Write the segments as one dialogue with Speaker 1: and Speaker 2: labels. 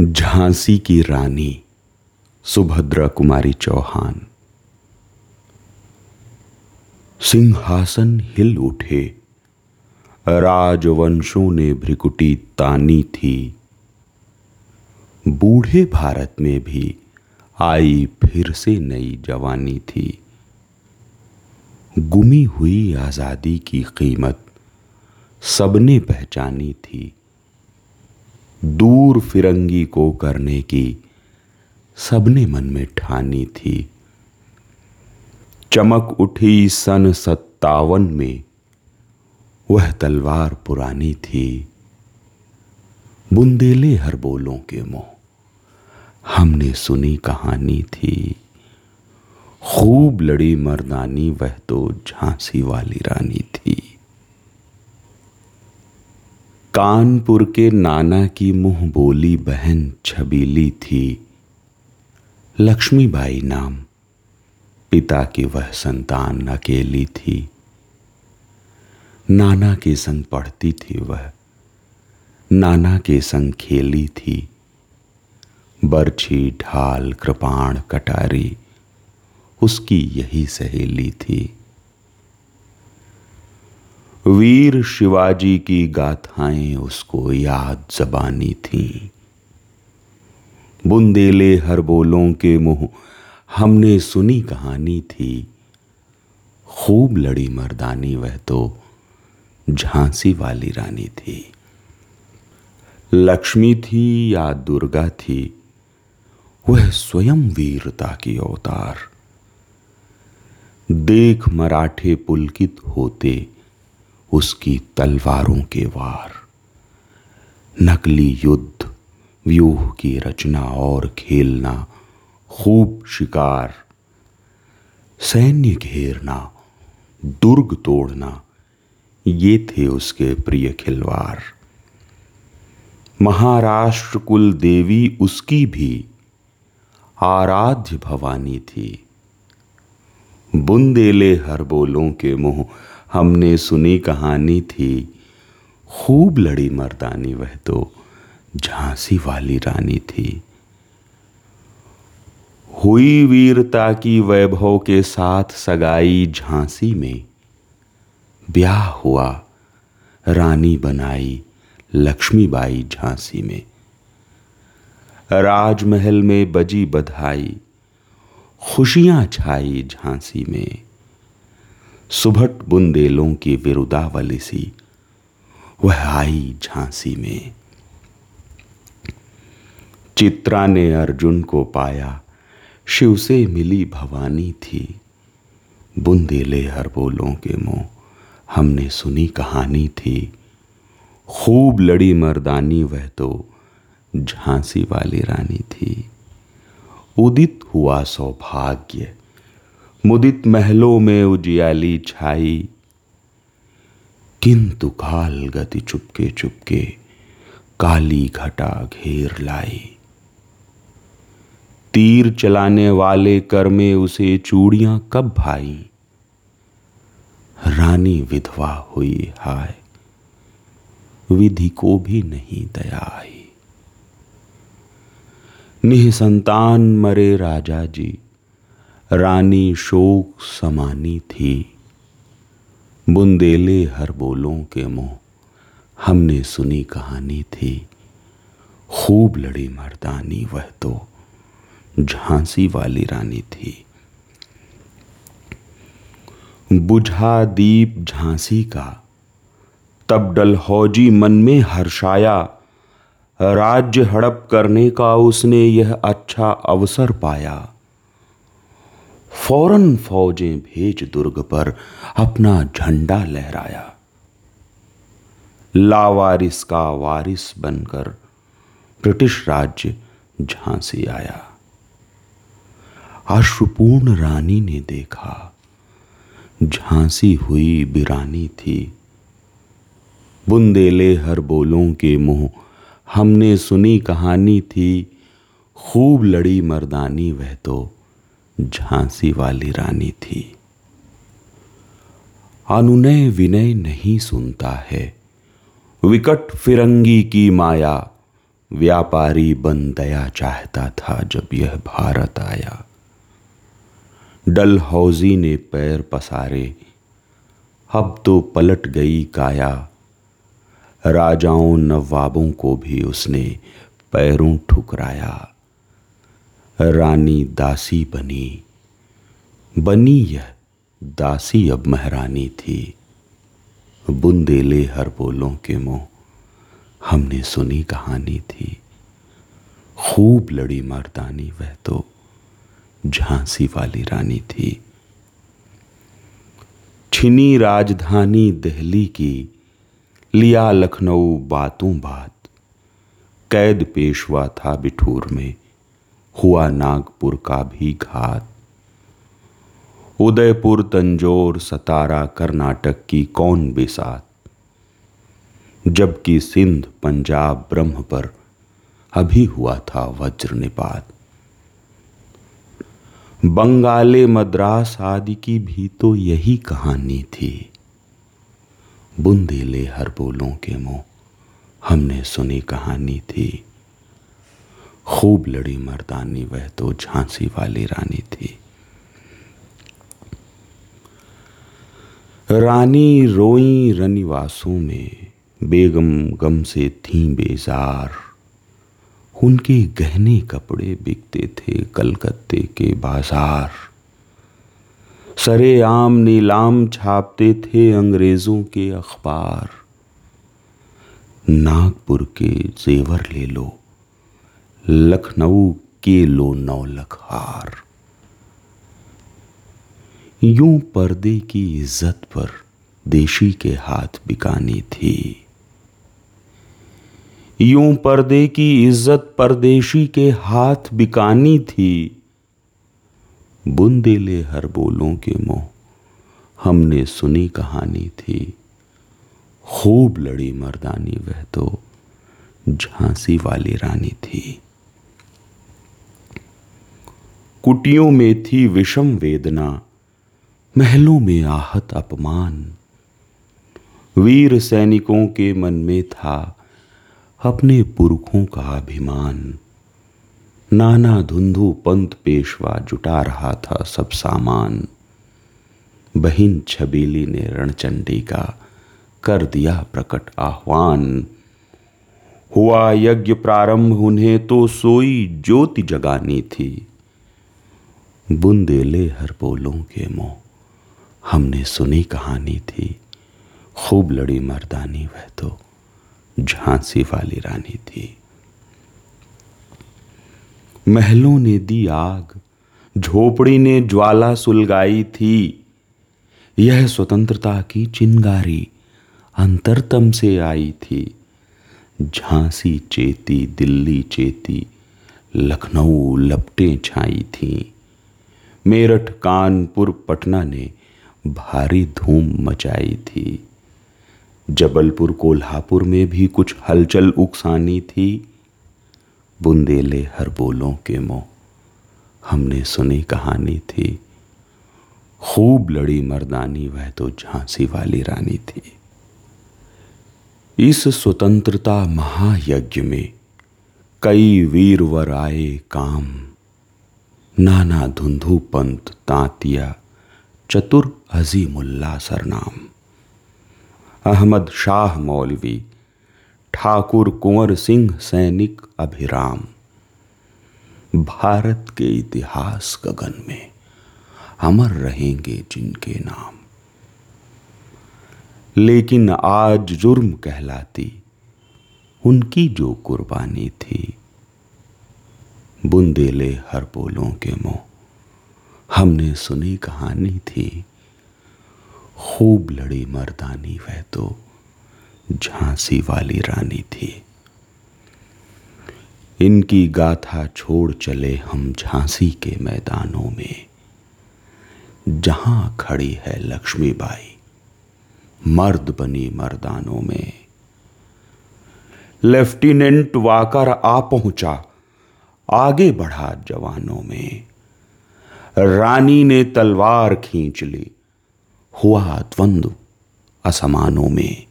Speaker 1: झांसी की रानी सुभद्रा कुमारी चौहान। सिंहासन हिल उठे। राजवंशों ने भ्रिकुटी तानी थी। बूढ़े भारत में भी आई फिर से नई जवानी थी। गुमी हुई आज़ादी की कीमत सबने पहचानी थी। दूर फिरंगी को करने की सबने मन में ठानी थी। चमक उठी सन सत्तावन में, वह तलवार पुरानी थी। बुंदेले हर बोलों के मोह, हमने सुनी कहानी थी। खूब लड़ी मर्दानी, वह तो झांसी वाली रानी थी कानपुर के नाना की मुँह बोली बहन छबीली थी। लक्ष्मीबाई नाम, पिता की वह संतान अकेली थी। नाना के संग पढ़ती थी वह, नाना के संग खेली थी। बर्छी ढाल कृपाण कटारी, उसकी यही सहेली थी। वीर शिवाजी की गाथाएँ उसको याद जबानी थीं। बुंदेले हर बोलों के मुँह हमने सुनी कहानी थी। खूब लड़ी मर्दानी वह तो झांसी वाली रानी थी। लक्ष्मी थी या दुर्गा थी, वह स्वयं वीरता की अवतार। देख मराठे पुलकित होते उसकी तलवारों के वार। नकली युद्ध, व्यूह की रचना और खेलना, खूब शिकार। सैन्य घेरना, दुर्ग तोड़ना, ये थे उसके प्रिय खिलवार। महाराष्ट्र कुल देवी उसकी भी आराध्य भवानी थी। बुंदेले हर बोलों के मुँह हमने सुनी कहानी थी, खूब लड़ी मर्दानी वह तो झांसी वाली रानी थी। हुई वीरता की वैभव के साथ सगाई झांसी में, ब्याह हुआ, रानी बनाई लक्ष्मीबाई झांसी में। राजमहल में बजी बधाई, खुशियाँ छाई झांसी में। सुभट बुंदेलों की विरुदावली सी, वह आई झांसी में। चित्रा ने अर्जुन को पाया, शिव से मिली भवानी थी। बुंदेले हर बोलों के मुँह, हमने सुनी कहानी थी। खूब लड़ी मर्दानी वह तो झांसी वाली रानी थी। उदित हुआ सौभाग्य मुदित महलों में उजियाली छाई। किंतु काल गति चुपके चुपके काली घटा घेर लाई। तीर चलाने वाले कर में उसे चूड़ियाँ कब भाई? रानी विधवा हुई हाय, विधि को भी नहीं दया आई निसंतान मरे राजा जी रानी शोक समानी थी। बुंदेले हर बोलों के मुँह हमने सुनी कहानी थी। खूब लड़ी मर्दानी, वह तो झांसी वाली रानी थी। बुझा दीप झांसी का, तब डलहौजी मन में हर्षाया राज्य हड़प करने का उसने यह अच्छा अवसर पाया। फ़ौरन फौजें भेज दुर्ग पर अपना झंडा लहराया। लावारिस का वारिस बनकर ब्रिटिश राज्य झांसी आया। अश्रुपूर्ण रानी ने देखा, झांसी हुई बिरानी थी। बुंदेले हर बोलों के मुँह, हमने सुनी कहानी थी, खूब लड़ी मर्दानी वह तो। झांसी वाली रानी थी। अनुनय विनय नहीं सुनता है। विकट फिरंगी की माया, व्यापारी बन दया चाहता था जब यह भारत आया। डल हौजी ने पैर पसारे, अब तो पलट गई काया। राजाओं नवाबों को भी उसने पैरों ठुकराया। रानी दासी बनी। बनी यह दासी अब महरानी थी। बुंदेले हर बोलों के मुँह हमने सुनी कहानी थी। खूब लड़ी मर्दानी वह तो झांसी वाली रानी थी। छिनी राजधानी दिल्ली की, लिया लखनऊ बातों बात। कैद पेशवा था बिठूर में हुआ नागपुर का भी घात। उदयपुर, तंजोर, सतारा, कर्नाटक की कौन बेसात? जबकि सिंध, पंजाब, ब्रह्म पर अभी हुआ था वज्र निपात बंगाले मद्रास आदि की भी तो यही कहानी थी। बुंदेले हर बोलों के मुँह हमने सुनी कहानी थी। खूब लड़ी मर्दानी, वह तो झांसी वाली रानी थी। रानी रोई रनिवासों में, बेगम गम से थी बेजार। उनके गहने कपड़े बिकते थे कलकत्ते के बाज़ार। सरे आम नीलाम छापते थे अंग्रेज़ों के अखबार। नागपुर के जेवर ले लो। लखनऊ के लो नौ लखार यूँ पर्दे की इज़्ज़त पर देशी के हाथ बिकानी थी। यूँ पर्दे की इज़्ज़त परदेशी के हाथ बिकानी थी। बुंदेले हर बोलों के मुँह हमने सुनी कहानी थी। खूब लड़ी मर्दानी वह तो झांसी वाली रानी थी। कुटियों में थी विषम वेदना, महलों में आहत अपमान। वीर सैनिकों के मन में था अपने पुरखों का अभिमान। नाना धुंधु पंत पेशवा जुटा रहा था सब सामान। बहिन छबीली ने रणचंडी का कर दिया प्रकट आह्वान। हुआ यज्ञ प्रारंभ, उन्हें तो सोई ज्योति जगानी थी। बुंदेले हर बोलों के मोह हमने सुनी कहानी थी, खूब लड़ी मर्दानी वह तो झांसी वाली रानी थी। महलों ने दी आग, झोपड़ी ने ज्वाला सुलगाई थी। यह स्वतंत्रता की चिंगारी अंतरतम से आई थी। झांसी चेती, दिल्ली चेती, लखनऊ लपटें छाई थी। मेरठ कानपुर पटना ने भारी धूम मचाई थी। जबलपुर कोल्हापुर में भी कुछ हलचल उकसानी थी। बुंदेले हर बोलों के मोह हमने सुनी कहानी थी। खूब लड़ी मर्दानी, वह तो झांसी वाली रानी थी। इस स्वतंत्रता महायज्ञ में कई वीरवर आए काम नाना धुंधु पंत तांतिया चतुर अजीमुल्ला सरनाम। अहमद शाह मौलवी, ठाकुर कुंवर सिंह सैनिक अभिराम। भारत के इतिहास गगन में अमर रहेंगे जिनके नाम। लेकिन आज जुर्म कहलाती, उनकी जो कुर्बानी थी बुंदेले हर बोलों के मुँह। हमने सुनी कहानी थी, खूब लड़ी मर्दानी वह तो झांसी वाली रानी थी। इनकी गाथा छोड़ चले हम झांसी के मैदानों में, जहाँ खड़ी है लक्ष्मीबाई मर्द बनी मर्दानों में। लेफ्टिनेंट वाकर आ पहुँचा आगे बढ़ा जवानों में। रानी ने तलवार खींच ली। हुआ द्वंद्व असमानों में।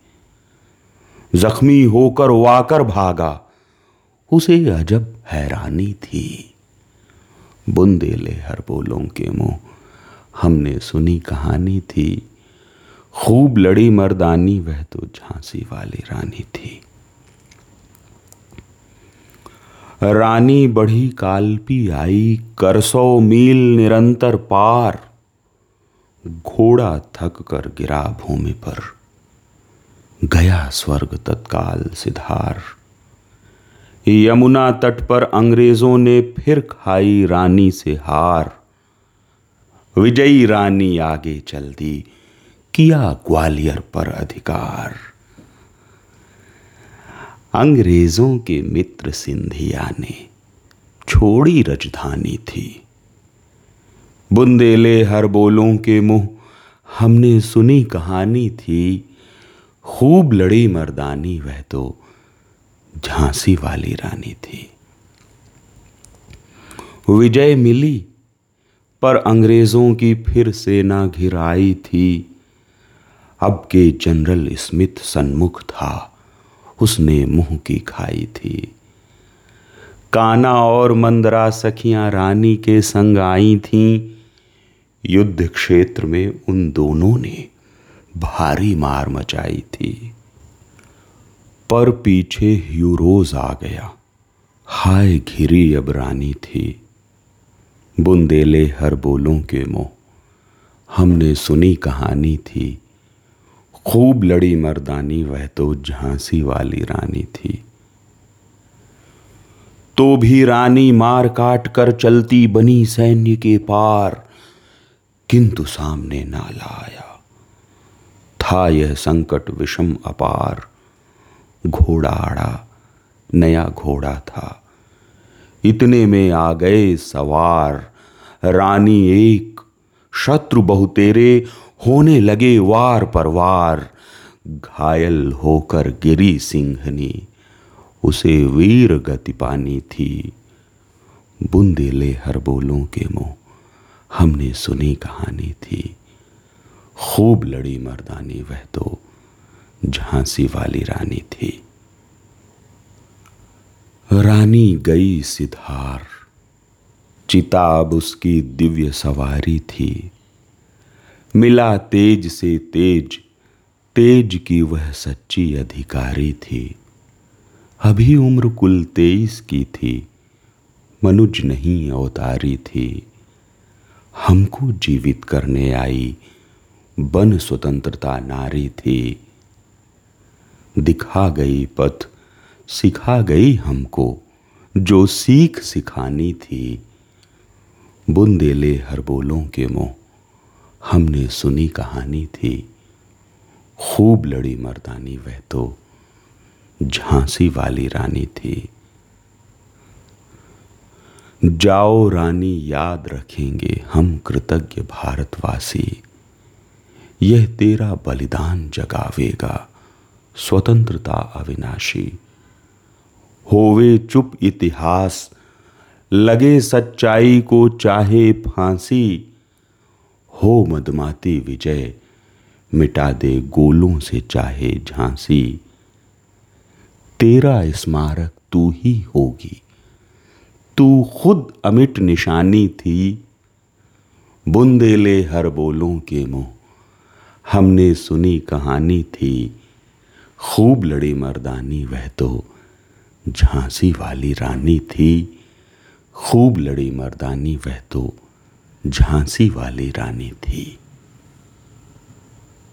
Speaker 1: जख्मी होकर वाकर भागा। उसे अजब हैरानी थी। बुंदेले हर बोलों के मुँह। हमने सुनी कहानी थी। खूब लड़ी मर्दानी, वह तो झांसी वाली रानी थी। रानी बढ़ी कालपी आई, करसो मील निरंतर पार। घोड़ा थक कर गिरा भूमि पर। गया स्वर्ग तत्काल सिधार। यमुना तट पर अंग्रेज़ों ने फिर खाई रानी से हार। विजयी रानी आगे चल दी, किया ग्वालियर पर अधिकार। अंग्रेज़ों के मित्र सिंधिया ने छोड़ी रजधानी थी। बुंदेले हर बोलों के मुँह, हमने सुनी कहानी थी, खूब लड़ी मर्दानी, वह तो झांसी वाली रानी थी। विजय मिली, पर अंग्रेज़ों की फिर सेना घिराई थी। अब के जनरल स्मिथ सन्मुख था। उसने मुँह की खाई थी। काना और मंदरा सखियाँ रानी के संग आई थीं। युद्ध क्षेत्र में उन दोनों ने भारी मार मचाई थी। पर पीछे ह्यूरोज आ गया। हाय घिरी अब रानी थी। बुंदेले हर बोलों के मोह। हमने सुनी कहानी थी। खूब लड़ी मर्दानी, वह तो झांसी वाली रानी थी। तो भी रानी मार काट कर चलती बनी सैन्य के पार, किंतु सामने नाला आया। था यह संकट विषम अपार। घोड़ा आड़ा, नया घोड़ा था। इतने में आ गए सवार। रानी एक, शत्रु बहुतेरे होने लगे वार पर वार, घायल होकर गिरी सिंहनी। उसे वीर गति पानी थी। बुंदेले हर बोलों के मुँह, हमने सुनी कहानी थी। खूब लड़ी मर्दानी वह तो झांसी वाली रानी थी। रानी गई सिधार, चिताब उसकी दिव्य सवारी थी। मिला तेज से तेज तेज की वह सच्ची अधिकारी थी। अभी उम्र कुल तेईस की थी, मनुज नहीं अवतारी थी। हमको जीवित करने आई, बन स्वतंत्रता नारी थी। दिखा गई पथ, सिखा गई हमको, जो सीख सिखानी थी। बुंदेले हर बोलों के मुँह हमने सुनी कहानी थी, खूब लड़ी मर्दानी वह तो झांसी वाली रानी थी। जाओ रानी, याद रखेंगे हम कृतज्ञ भारतवासी। यह तेरा बलिदान जगावेगा, स्वतंत्रता अविनाशी। होवे चुप इतिहास, लगे सच्चाई को चाहे फांसी। हो मदमाती विजय, मिटा दे गोलों से चाहे झांसी। तेरा स्मारक तू ही होगी, तू खुद अमिट निशानी थी। बुंदेले हर बोलों के मुँह, हमने सुनी कहानी थी। खूब लड़ी मर्दानी, वह तो झांसी वाली रानी थी। खूब लड़ी मर्दानी, वह तो झांसी वाली रानी थी।